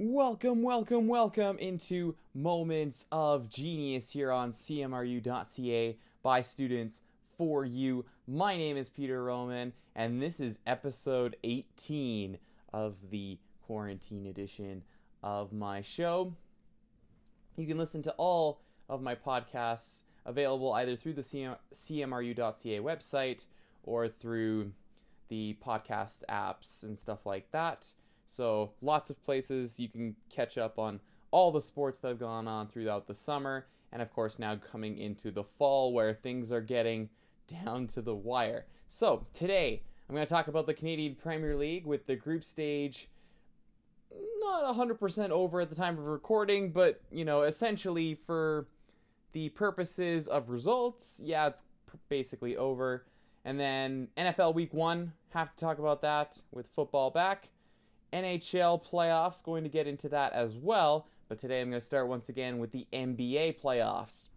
Welcome, welcome, welcome into Moments of Genius here on CMRU.ca by students for you. My name is Peter Roman, and this is episode 18 of the quarantine edition of my show. You can listen to all of my podcasts available either through the CM- CMRU.ca website or through the podcast apps and stuff like that. So, lots of places you can catch up on all the sports that have gone on throughout the summer, and of course, now coming into the fall where things are getting down to the wire. So, today I'm going to talk about the Canadian Premier League with the group stage not 100% over at the time of recording, but you know, essentially for the purposes of results, yeah, it's basically over. And then NFL week one, have to talk about that with football back. NHL playoffs, going to get into that as well. But today I'm going to start once again with the NBA playoffs.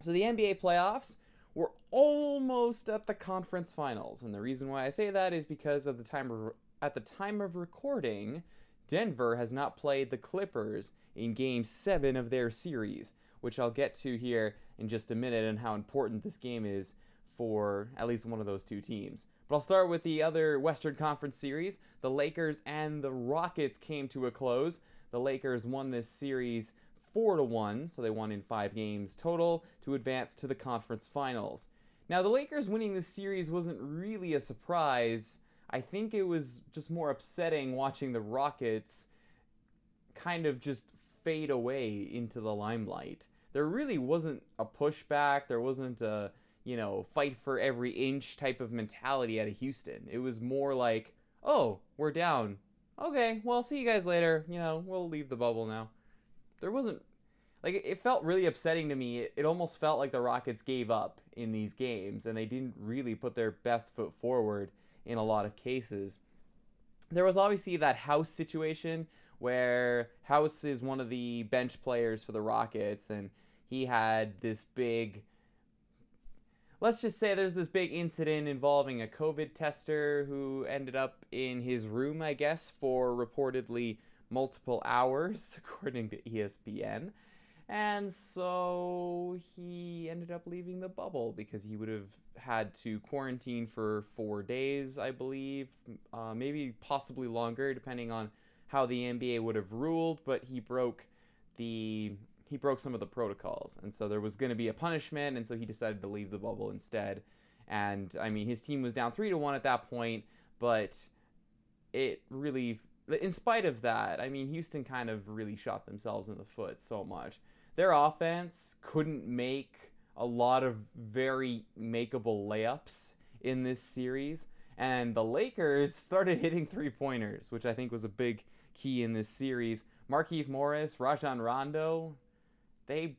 So the NBA playoffs, we're almost at the conference finals. And the reason why I say that is because of the time of, at the time of recording, Denver has not played the Clippers in game 7 of their series, which I'll get to here in just a minute and how important this game is for at least one of those two teams. But I'll start with the other Western Conference series. The Lakers and the Rockets came to a close. The Lakers won this series 4 to 1, so they won in 5 games total to advance to the conference finals. Now, the Lakers winning this series wasn't really a surprise. I think it was just more upsetting watching the Rockets kind of just fade away into the limelight. There really wasn't a pushback, there wasn't a you know, fight for every inch type of mentality out of Houston. It was more like, oh, we're down. Okay, well, see you guys later. You know, we'll leave the bubble now. There wasn't, like, it felt really upsetting to me. It, it almost felt like the Rockets gave up in these games and they didn't really put their best foot forward in a lot of cases. There was obviously that House situation where House is one of the bench players for the Rockets and he had this big let's just say there's this big incident involving a COVID tester who ended up in his room, I guess, for reportedly multiple hours, according to ESPN. And so he ended up leaving the bubble because he would have had to quarantine for four days, I believe, uh, maybe possibly longer, depending on how the NBA would have ruled. But he broke the he broke some of the protocols, and so there was going to be a punishment, and so he decided to leave the bubble instead. And I mean, his team was down three to one at that point, but it really, in spite of that, I mean, Houston kind of really shot themselves in the foot so much. Their offense couldn't make a lot of very makeable layups in this series, and the Lakers started hitting three pointers, which I think was a big key in this series. Markieff Morris, Rajon Rondo, they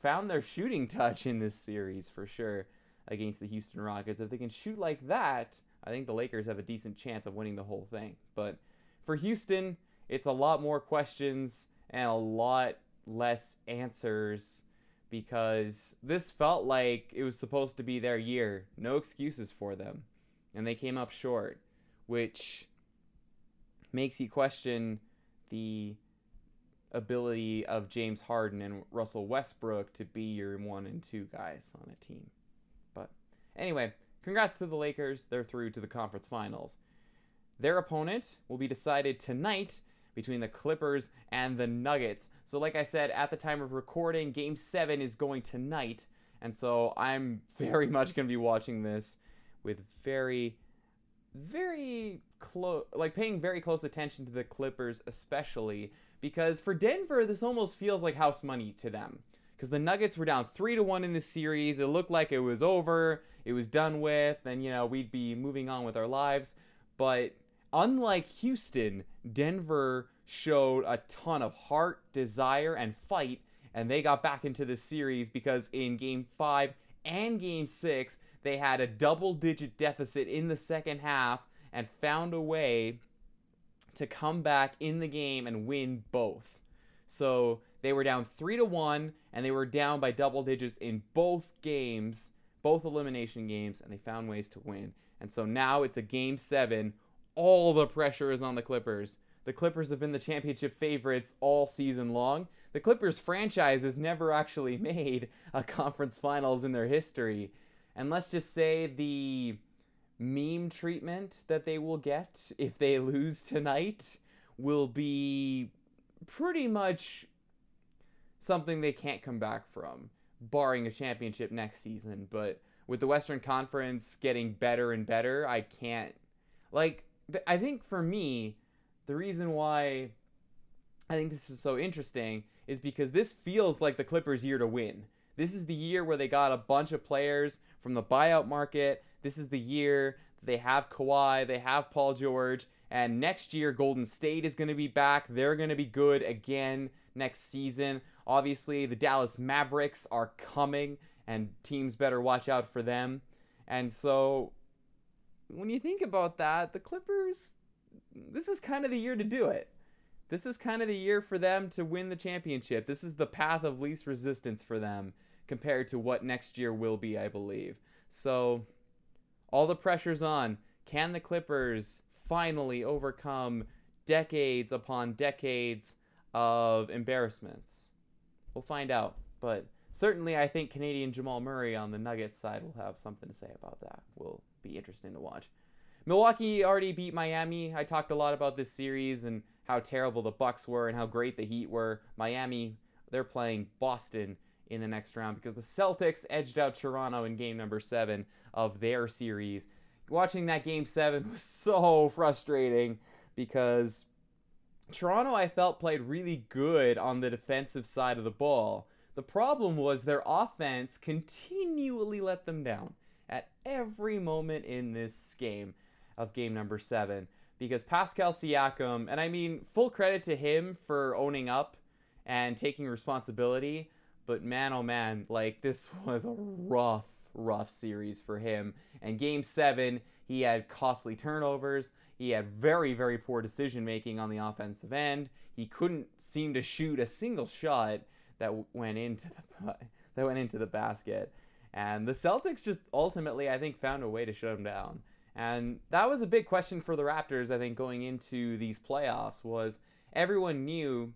found their shooting touch in this series for sure against the Houston Rockets. If they can shoot like that, I think the Lakers have a decent chance of winning the whole thing. But for Houston, it's a lot more questions and a lot less answers because this felt like it was supposed to be their year. No excuses for them. And they came up short, which makes you question the ability of James Harden and Russell Westbrook to be your one and two guys on a team. But anyway, congrats to the Lakers. They're through to the conference finals. Their opponent will be decided tonight between the Clippers and the Nuggets. So, like I said, at the time of recording, game seven is going tonight. And so I'm very much going to be watching this with very, very close, like paying very close attention to the Clippers, especially because for Denver, this almost feels like house money to them. Because the Nuggets were down three to one in the series. It looked like it was over, it was done with, and you know, we'd be moving on with our lives. But unlike Houston, Denver showed a ton of heart, desire, and fight, and they got back into the series because in game five and game six, they had a double digit deficit in the second half and found a way to come back in the game and win both. So they were down three to one, and they were down by double digits in both games, both elimination games, and they found ways to win. And so now it's a game seven. All the pressure is on the Clippers. the Clippers have been the championship favorites all season long. The Clippers franchise has never actually made a conference finals in their history. And let's just say the meme treatment that they will get if they lose tonight will be pretty much something they can't come back from, barring a championship next season. But with the Western Conference getting better and better, I can't. Like, I think for me, the reason why I think this is so interesting is because this feels like the Clippers' year to win. This is the year where they got a bunch of players from the buyout market. This is the year they have Kawhi, they have Paul George, and next year Golden State is going to be back. They're going to be good again next season. Obviously, the Dallas Mavericks are coming, and teams better watch out for them. And so, when you think about that, the Clippers, this is kind of the year to do it. This is kind of the year for them to win the championship. This is the path of least resistance for them compared to what next year will be, I believe. So, all the pressure's on. Can the Clippers finally overcome decades upon decades of embarrassments? We'll find out. But certainly, I think Canadian Jamal Murray on the Nuggets side will have something to say about that. Will be interesting to watch. Milwaukee already beat Miami. I talked a lot about this series and how terrible the Bucks were and how great the Heat were. Miami, they're playing Boston in the next round because the Celtics edged out Toronto in game number 7 of their series. Watching that game 7 was so frustrating because Toronto I felt played really good on the defensive side of the ball. The problem was their offense continually let them down at every moment in this game of game number 7 because Pascal Siakam, and I mean, full credit to him for owning up and taking responsibility, but man, oh man, like this was a rough, rough series for him. And game seven, he had costly turnovers. He had very, very poor decision making on the offensive end. He couldn't seem to shoot a single shot that went into the that went into the basket. And the Celtics just ultimately, I think, found a way to shut him down. And that was a big question for the Raptors, I think, going into these playoffs was everyone knew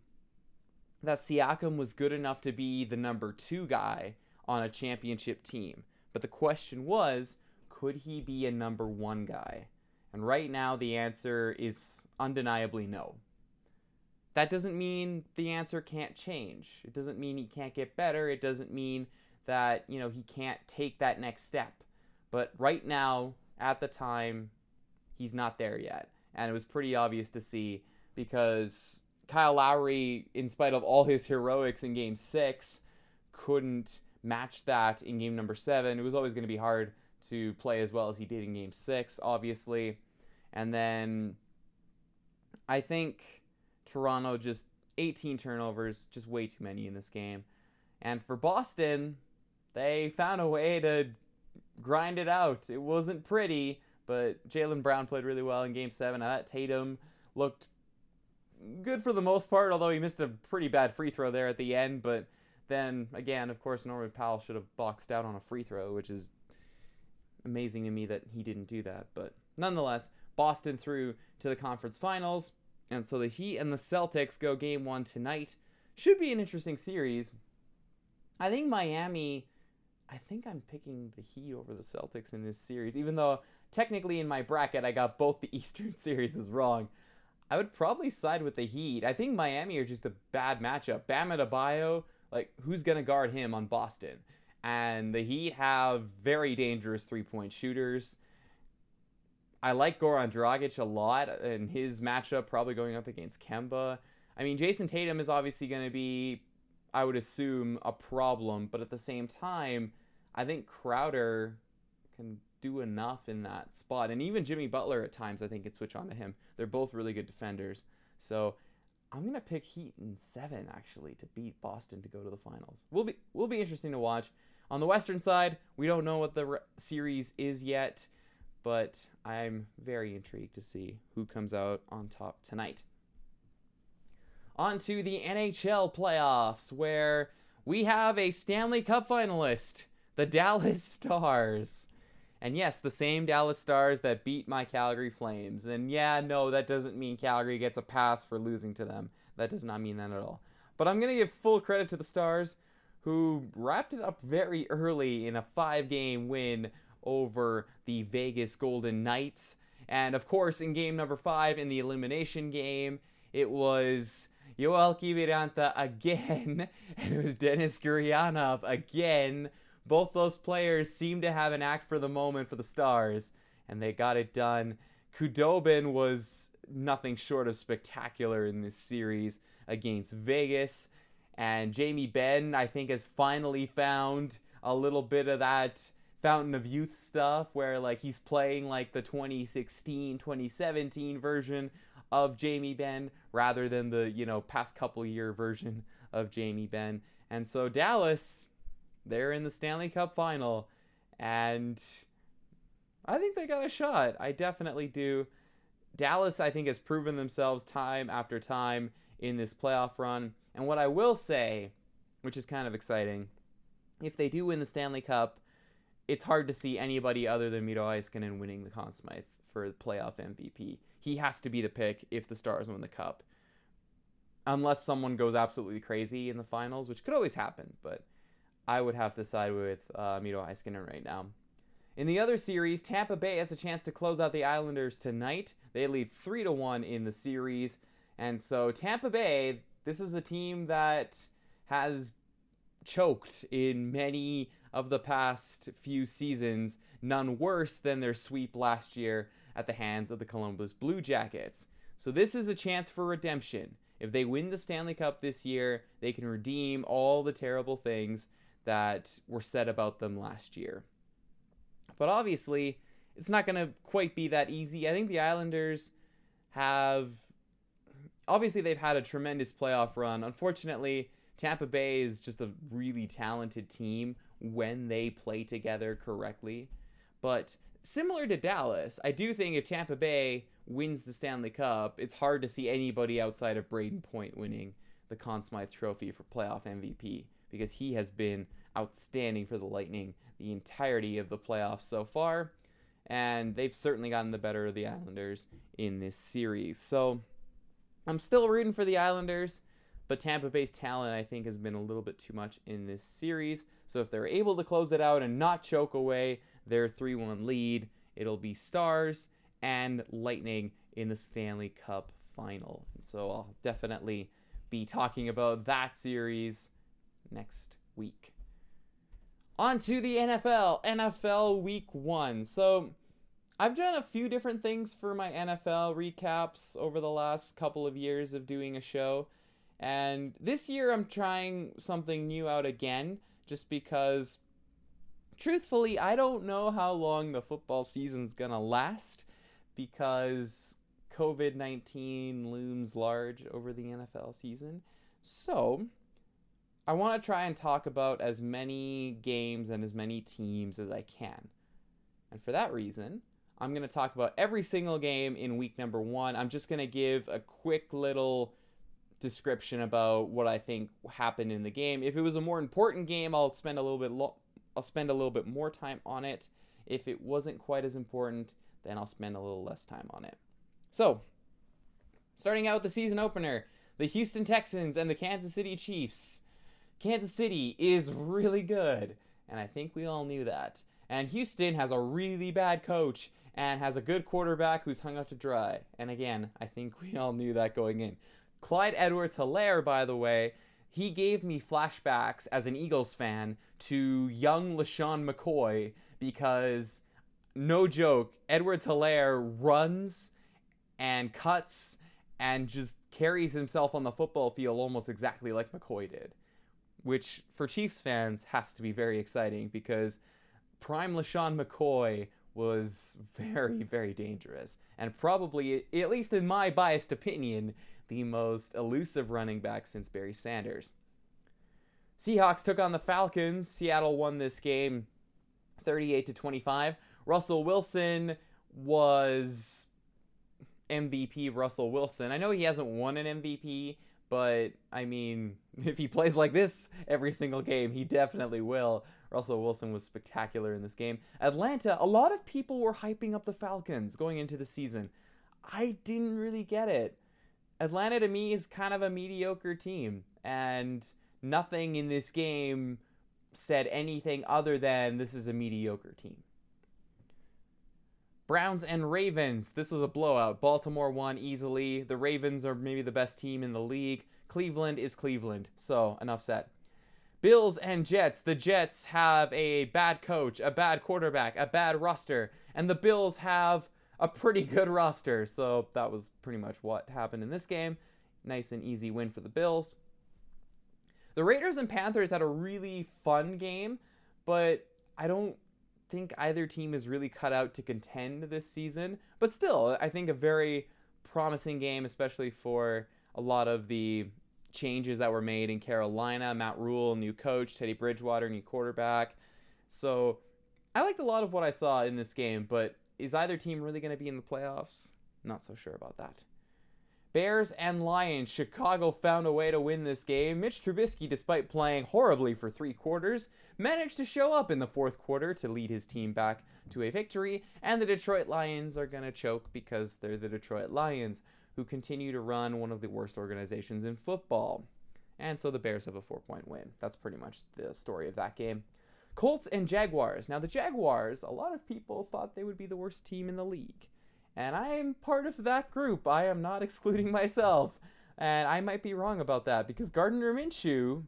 that Siakam was good enough to be the number two guy on a championship team. But the question was, could he be a number one guy? And right now, the answer is undeniably no. That doesn't mean the answer can't change. It doesn't mean he can't get better. It doesn't mean that, you know, he can't take that next step. But right now, at the time, he's not there yet. And it was pretty obvious to see because Kyle Lowry, in spite of all his heroics in game six, couldn't match that in game number seven. It was always going to be hard to play as well as he did in game six, obviously. And then I think Toronto just 18 turnovers, just way too many in this game. And for Boston, they found a way to grind it out. It wasn't pretty, but Jaylen Brown played really well in game seven. I thought Tatum looked good for the most part, although he missed a pretty bad free throw there at the end. But then again, of course, Norman Powell should have boxed out on a free throw, which is amazing to me that he didn't do that. But nonetheless, Boston through to the conference finals. And so the Heat and the Celtics go game one tonight. Should be an interesting series. I think Miami, I think I'm picking the Heat over the Celtics in this series, even though technically in my bracket I got both the Eastern series wrong. I would probably side with the Heat. I think Miami are just a bad matchup. Bam Adebayo, like who's gonna guard him on Boston? And the Heat have very dangerous three-point shooters. I like Goran Dragic a lot, and his matchup probably going up against Kemba. I mean, Jayson Tatum is obviously going to be, I would assume, a problem, but at the same time, I think Crowder can do enough in that spot. And even Jimmy Butler at times, I think, can switch on to him. They're both really good defenders. So I'm gonna pick Heat in seven actually to beat Boston to go to the finals. Will be will be interesting to watch. On the Western side, we don't know what the re- series is yet, but I'm very intrigued to see who comes out on top tonight. On to the NHL playoffs, where we have a Stanley Cup finalist, the Dallas Stars. And yes, the same Dallas Stars that beat my Calgary Flames. And yeah, no, that doesn't mean Calgary gets a pass for losing to them. That does not mean that at all. But I'm going to give full credit to the Stars, who wrapped it up very early in a five game win over the Vegas Golden Knights. And of course, in game number five, in the elimination game, it was Yoel Kiviranta again, and it was Denis Gurianov again. Both those players seem to have an act for the moment for the Stars, and they got it done. Khudobin was nothing short of spectacular in this series against Vegas. And Jamie Benn, I think, has finally found a little bit of that Fountain of Youth stuff where like he's playing like the 2016, 2017 version of Jamie Benn rather than the, you know, past couple year version of Jamie Benn And so Dallas, they're in the Stanley Cup final and I think they got a shot. I definitely do. Dallas, I think, has proven themselves time after time in this playoff run. And what I will say, which is kind of exciting, if they do win the Stanley Cup, it's hard to see anybody other than Miro Heiskanen winning the Conn Smythe for playoff MVP. He has to be the pick if the Stars win the Cup. Unless someone goes absolutely crazy in the finals, which could always happen, but I would have to side with uh, Miro Heiskanen right now. In the other series, Tampa Bay has a chance to close out the Islanders tonight. They lead 3 to 1 in the series. And so Tampa Bay, this is a team that has choked in many of the past few seasons, none worse than their sweep last year at the hands of the Columbus Blue Jackets. So this is a chance for redemption. If they win the Stanley Cup this year, they can redeem all the terrible things that were said about them last year. But obviously, it's not going to quite be that easy. I think the Islanders have obviously they've had a tremendous playoff run. Unfortunately, Tampa Bay is just a really talented team when they play together correctly. But similar to Dallas, I do think if Tampa Bay wins the Stanley Cup, it's hard to see anybody outside of Brayden Point winning the Conn Smythe Trophy for playoff MVP because he has been outstanding for the Lightning the entirety of the playoffs so far. And they've certainly gotten the better of the Islanders in this series. So I'm still rooting for the Islanders. But Tampa Bay's talent, I think, has been a little bit too much in this series. So if they're able to close it out and not choke away their 3 1 lead, it'll be Stars and Lightning in the Stanley Cup final. And so I'll definitely be talking about that series next week. On to the NFL, NFL Week 1. So I've done a few different things for my NFL recaps over the last couple of years of doing a show. And this year I'm trying something new out again just because truthfully I don't know how long the football season's to last because COVID-19 looms large over the NFL season. So, I want to try and talk about as many games and as many teams as I can. And for that reason, I'm going to talk about every single game in week number 1. I'm just going to give a quick little description about what I think happened in the game. If it was a more important game, I'll spend a little bit lo- I'll spend a little bit more time on it. If it wasn't quite as important, then I'll spend a little less time on it. So, starting out with the season opener, the Houston Texans and the Kansas City Chiefs. Kansas City is really good, and I think we all knew that. And Houston has a really bad coach and has a good quarterback who's hung up to dry. And again, I think we all knew that going in. Clyde Edwards Helaire, by the way, he gave me flashbacks as an Eagles fan to young LeSean McCoy because, no joke, Edwards Helaire runs and cuts and just carries himself on the football field almost exactly like McCoy did. Which, for Chiefs fans, has to be very exciting because prime LeSean McCoy was very, very dangerous. And probably, at least in my biased opinion, the most elusive running back since Barry Sanders. Seahawks took on the Falcons. Seattle won this game 38 to 25. Russell Wilson was MVP Russell Wilson. I know he hasn't won an MVP, but I mean, if he plays like this every single game, he definitely will. Russell Wilson was spectacular in this game. Atlanta, a lot of people were hyping up the Falcons going into the season. I didn't really get it. Atlanta to me is kind of a mediocre team, and nothing in this game said anything other than this is a mediocre team. Browns and Ravens. This was a blowout. Baltimore won easily. The Ravens are maybe the best team in the league. Cleveland is Cleveland. So, enough said. Bills and Jets. The Jets have a bad coach, a bad quarterback, a bad roster, and the Bills have a pretty good roster. So, that was pretty much what happened in this game. Nice and easy win for the Bills. The Raiders and Panthers had a really fun game, but I don't think either team is really cut out to contend this season. But still, I think a very promising game, especially for a lot of the changes that were made in Carolina. Matt Rhule, new coach, Teddy Bridgewater, new quarterback. So I liked a lot of what I saw in this game, but is either team really going to be in the playoffs? Not so sure about that. Bears and Lions. Chicago found a way to win this game. Mitch Trubisky, despite playing horribly for three quarters, managed to show up in the fourth quarter to lead his team back to a victory. And the Detroit Lions are going to choke because they're the Detroit Lions, who continue to run one of the worst organizations in football. And so the Bears have a four point win. That's pretty much the story of that game. Colts and Jaguars. Now, the Jaguars, a lot of people thought they would be the worst team in the league. And I am part of that group. I am not excluding myself. And I might be wrong about that because Gardner Minshew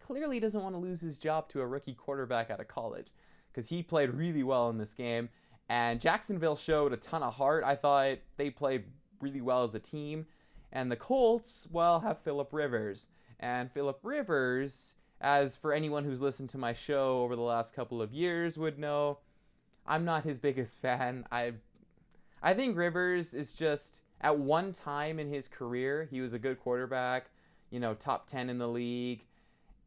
clearly doesn't want to lose his job to a rookie quarterback out of college because he played really well in this game. And Jacksonville showed a ton of heart. I thought they played really well as a team. And the Colts, well, have Philip Rivers. And Philip Rivers, as for anyone who's listened to my show over the last couple of years would know, I'm not his biggest fan. I I think Rivers is just at one time in his career, he was a good quarterback, you know, top 10 in the league,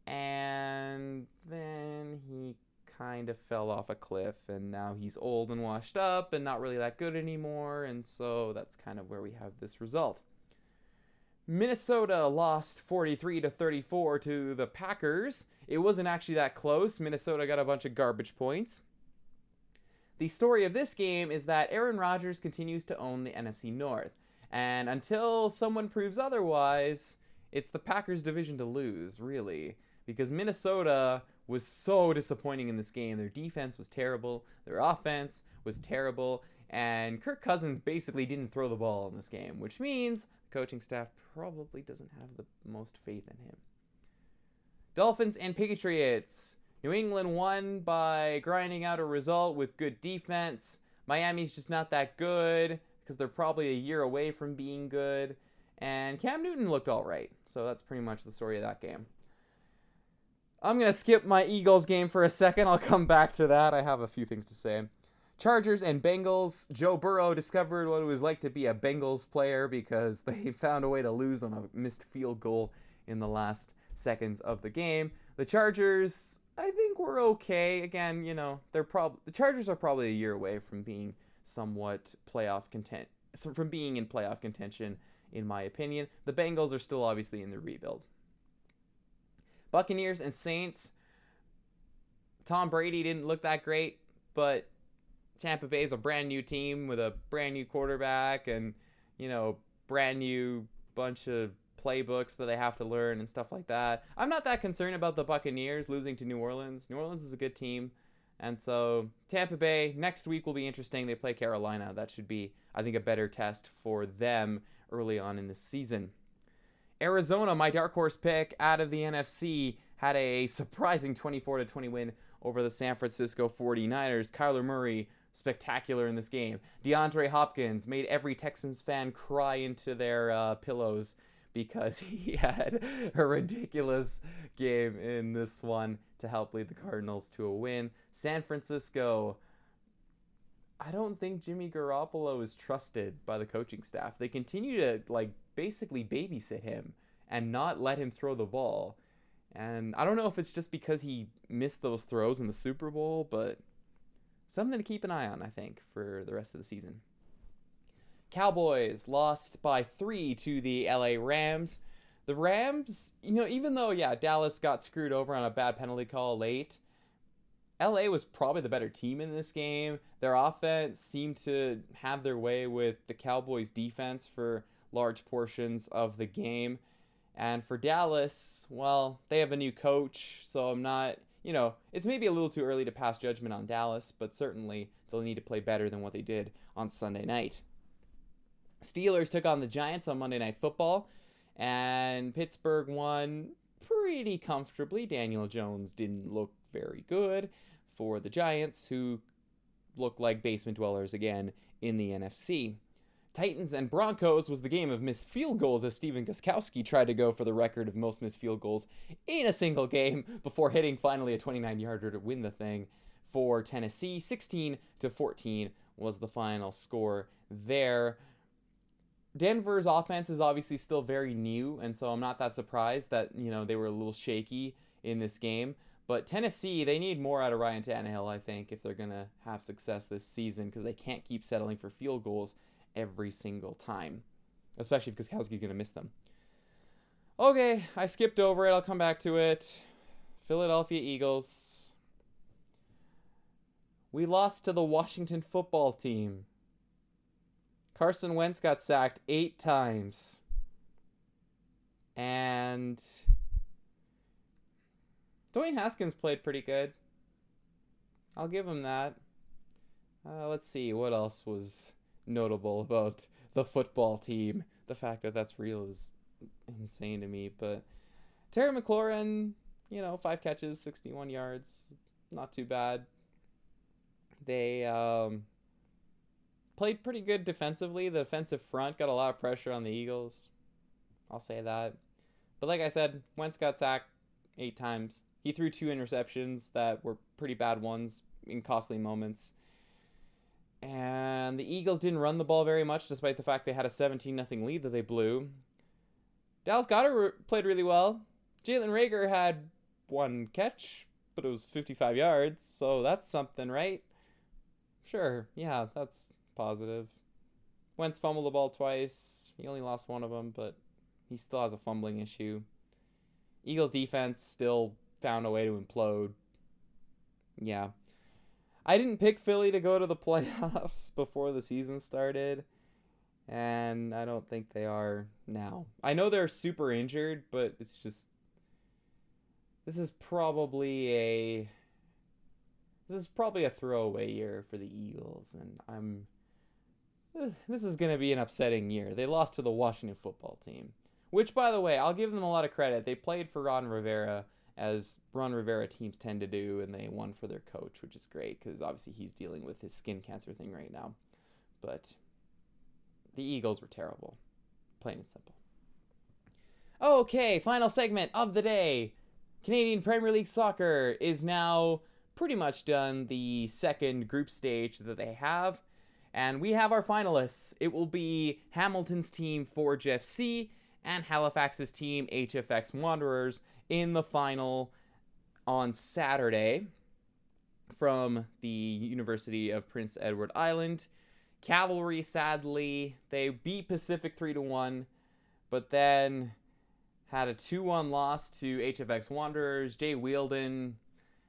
and then he kind of fell off a cliff and now he's old and washed up and not really that good anymore, and so that's kind of where we have this result. Minnesota lost 43 to 34 to the Packers. It wasn't actually that close. Minnesota got a bunch of garbage points. The story of this game is that Aaron Rodgers continues to own the NFC North. And until someone proves otherwise, it's the Packers' division to lose, really. Because Minnesota was so disappointing in this game. Their defense was terrible, their offense was terrible, and Kirk Cousins basically didn't throw the ball in this game, which means the coaching staff probably doesn't have the most faith in him. Dolphins and Patriots. New England won by grinding out a result with good defense. Miami's just not that good because they're probably a year away from being good. And Cam Newton looked all right. So that's pretty much the story of that game. I'm going to skip my Eagles game for a second. I'll come back to that. I have a few things to say. Chargers and Bengals. Joe Burrow discovered what it was like to be a Bengals player because they found a way to lose on a missed field goal in the last seconds of the game. The Chargers I think we're okay. Again, you know, they're probably the Chargers are probably a year away from being somewhat playoff content from being in playoff contention in my opinion. The Bengals are still obviously in the rebuild. Buccaneers and Saints. Tom Brady didn't look that great, but Tampa Bay is a brand new team with a brand new quarterback and, you know, brand new bunch of playbooks that they have to learn and stuff like that. I'm not that concerned about the Buccaneers losing to New Orleans. New Orleans is a good team. And so Tampa Bay next week will be interesting. They play Carolina. That should be, I think, a better test for them early on in the season. Arizona, my dark horse pick out of the NFC, had a surprising 24 20 win over the San Francisco 49ers. Kyler Murray, spectacular in this game. DeAndre Hopkins made every Texans fan cry into their uh, pillows because he had a ridiculous game in this one to help lead the Cardinals to a win. San Francisco, I don't think Jimmy Garoppolo is trusted by the coaching staff. They continue to like basically babysit him and not let him throw the ball. And I don't know if it's just because he missed those throws in the Super Bowl, but something to keep an eye on, I think, for the rest of the season. Cowboys lost by three to the LA Rams. The Rams, you know, even though, yeah, Dallas got screwed over on a bad penalty call late, LA was probably the better team in this game. Their offense seemed to have their way with the Cowboys' defense for large portions of the game. And for Dallas, well, they have a new coach, so I'm not, you know, it's maybe a little too early to pass judgment on Dallas, but certainly they'll need to play better than what they did on Sunday night. Steelers took on the Giants on Monday Night Football, and Pittsburgh won pretty comfortably. Daniel Jones didn't look very good for the Giants, who look like basement dwellers again in the NFC. Titans and Broncos was the game of missed field goals as Stephen Gostkowski tried to go for the record of most missed field goals in a single game before hitting finally a 29 yarder to win the thing for Tennessee. 16 to 14 was the final score there. Denver's offense is obviously still very new, and so I'm not that surprised that, you know, they were a little shaky in this game. But Tennessee, they need more out of Ryan Tannehill, I think, if they're to have success this season because they can't keep settling for field goals every single time, especially if Gostkowski's going to miss them. Okay, I skipped over it. I'll come back to it. Philadelphia Eagles. We lost to the Washington football team. Carson Wentz got sacked eight times. And Dwayne Haskins played pretty good. I'll give him that. Uh, let's see what else was notable about the football team. The fact that that's real is insane to me. But Terry McLaurin, you know, five catches, 61 yards, not too bad. They um, played pretty good defensively. The defensive front got a lot of pressure on the Eagles. I'll say that. But like I said, Wentz got sacked eight times. He threw two interceptions that were pretty bad ones in costly moments. And the Eagles didn't run the ball very much, despite the fact they had a 17 0 lead that they blew. Dallas Goedert played really well. Jalen Reagor had one catch, but it was 55 yards, so that's something, right? Sure, yeah, that's positive. Wentz fumbled the ball twice. He only lost one of them, but he still has a fumbling issue. Eagles defense still found a way to implode. Yeah. I didn't pick Philly to go to the playoffs before the season started, and I don't think they are now. I know they're super injured, but it's just this is probably a this is probably a throwaway year for the Eagles, and I'm this is going to be an upsetting year. They lost to the Washington football team, which, by the way, I'll give them a lot of credit. They played for Ron Rivera as Ron Rivera teams tend to do, and they won for their coach, which is great because obviously he's dealing with his skin cancer thing right now. But the Eagles were terrible, plain and simple. Okay, final segment of the day. Canadian Premier League Soccer is now pretty much done the second group stage that they have. And we have our finalists. It will be Hamilton's team Forge FC and Halifax's team HFX Wanderers in the final on Saturday from the University of Prince Edward Island. Cavalry, sadly, they beat Pacific 3 to 1, but then had a 2 1 loss to HFX Wanderers. Jay Wheeldon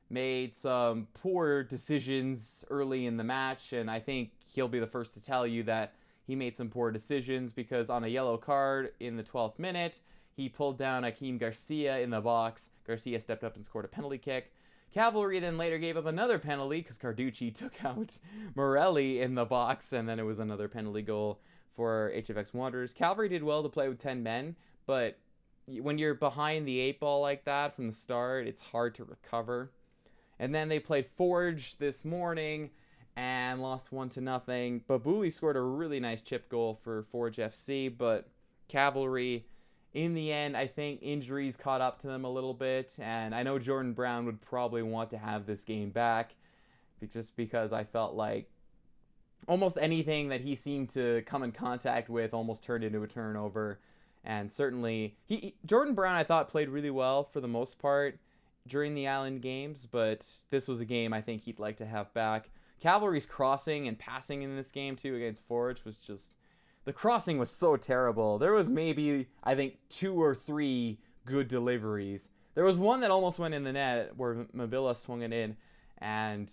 made some poor decisions early in the match, and I think he'll be the first to tell you that he made some poor decisions because on a yellow card in the 12th minute, he pulled down Akeem Garcia in the box. Garcia stepped up and scored a penalty kick. Cavalry then later gave up another penalty because Carducci took out Morelli in the box, and then it was another penalty goal for HFX Wanderers. Cavalry did well to play with 10 men, but when you're behind the eight ball like that from the start, it's hard to recover. And then they played Forge this morning and lost one to nothing. Babouli scored a really nice chip goal for Forge FC, but Cavalry in the end, I think injuries caught up to them a little bit, and I know Jordan Brown would probably want to have this game back, just because I felt like almost anything that he seemed to come in contact with almost turned into a turnover, and certainly he Jordan Brown I thought played really well for the most part during the Island games, but this was a game I think he'd like to have back. Cavalry's crossing and passing in this game too against Forge was just the crossing was so terrible. There was maybe I think two or three good deliveries. There was one that almost went in the net where Mavilla swung it in, and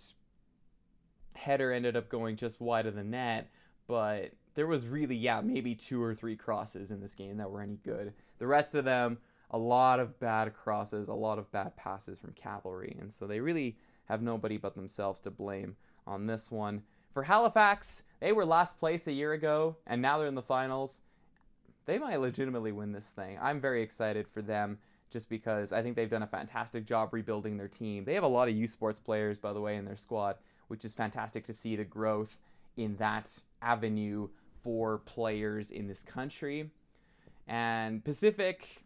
header ended up going just wide of the net, but there was really, yeah, maybe two or three crosses in this game that were any good. The rest of them, a lot of bad crosses, a lot of bad passes from Cavalry, and so they really have nobody but themselves to blame on this one. For Halifax, they were last place a year ago, and now they're in the finals. They might legitimately win this thing. I'm very excited for them just because I think they've done a fantastic job rebuilding their team. They have a lot of U Sports players, by the way, in their squad, which is fantastic to see the growth in that avenue for players in this country. And Pacific,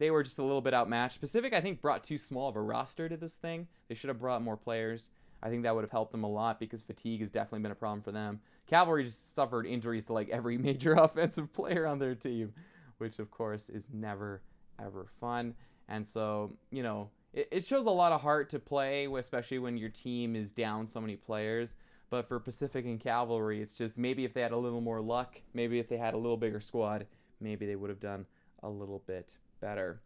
they were just a little bit outmatched. Pacific, I think, brought too small of a roster to this thing. They should have brought more players. I think that would have helped them a lot because fatigue has definitely been a problem for them. Cavalry just suffered injuries to like every major offensive player on their team, which of course is never ever fun. And so, you know, it, it shows a lot of heart to play, especially when your team is down so many players. But for Pacific and Cavalry, it's just maybe if they had a little more luck, maybe if they had a little bigger squad, maybe they would have done a little bit better.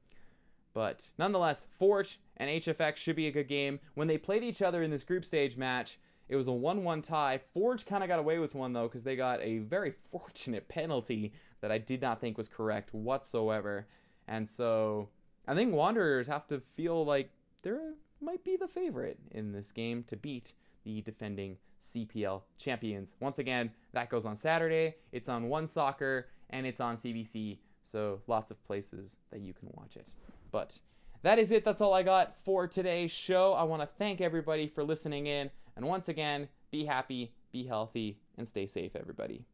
But nonetheless, Forge and HFX should be a good game. When they played each other in this group stage match, it was a 1 1 tie. Forge kind of got away with one, though, because they got a very fortunate penalty that I did not think was correct whatsoever. And so I think Wanderers have to feel like they might be the favorite in this game to beat the defending CPL champions. Once again, that goes on Saturday. It's on One Soccer and it's on CBC. So lots of places that you can watch it. But that is it. That's all I got for today's show. I want to thank everybody for listening in. And once again, be happy, be healthy, and stay safe, everybody.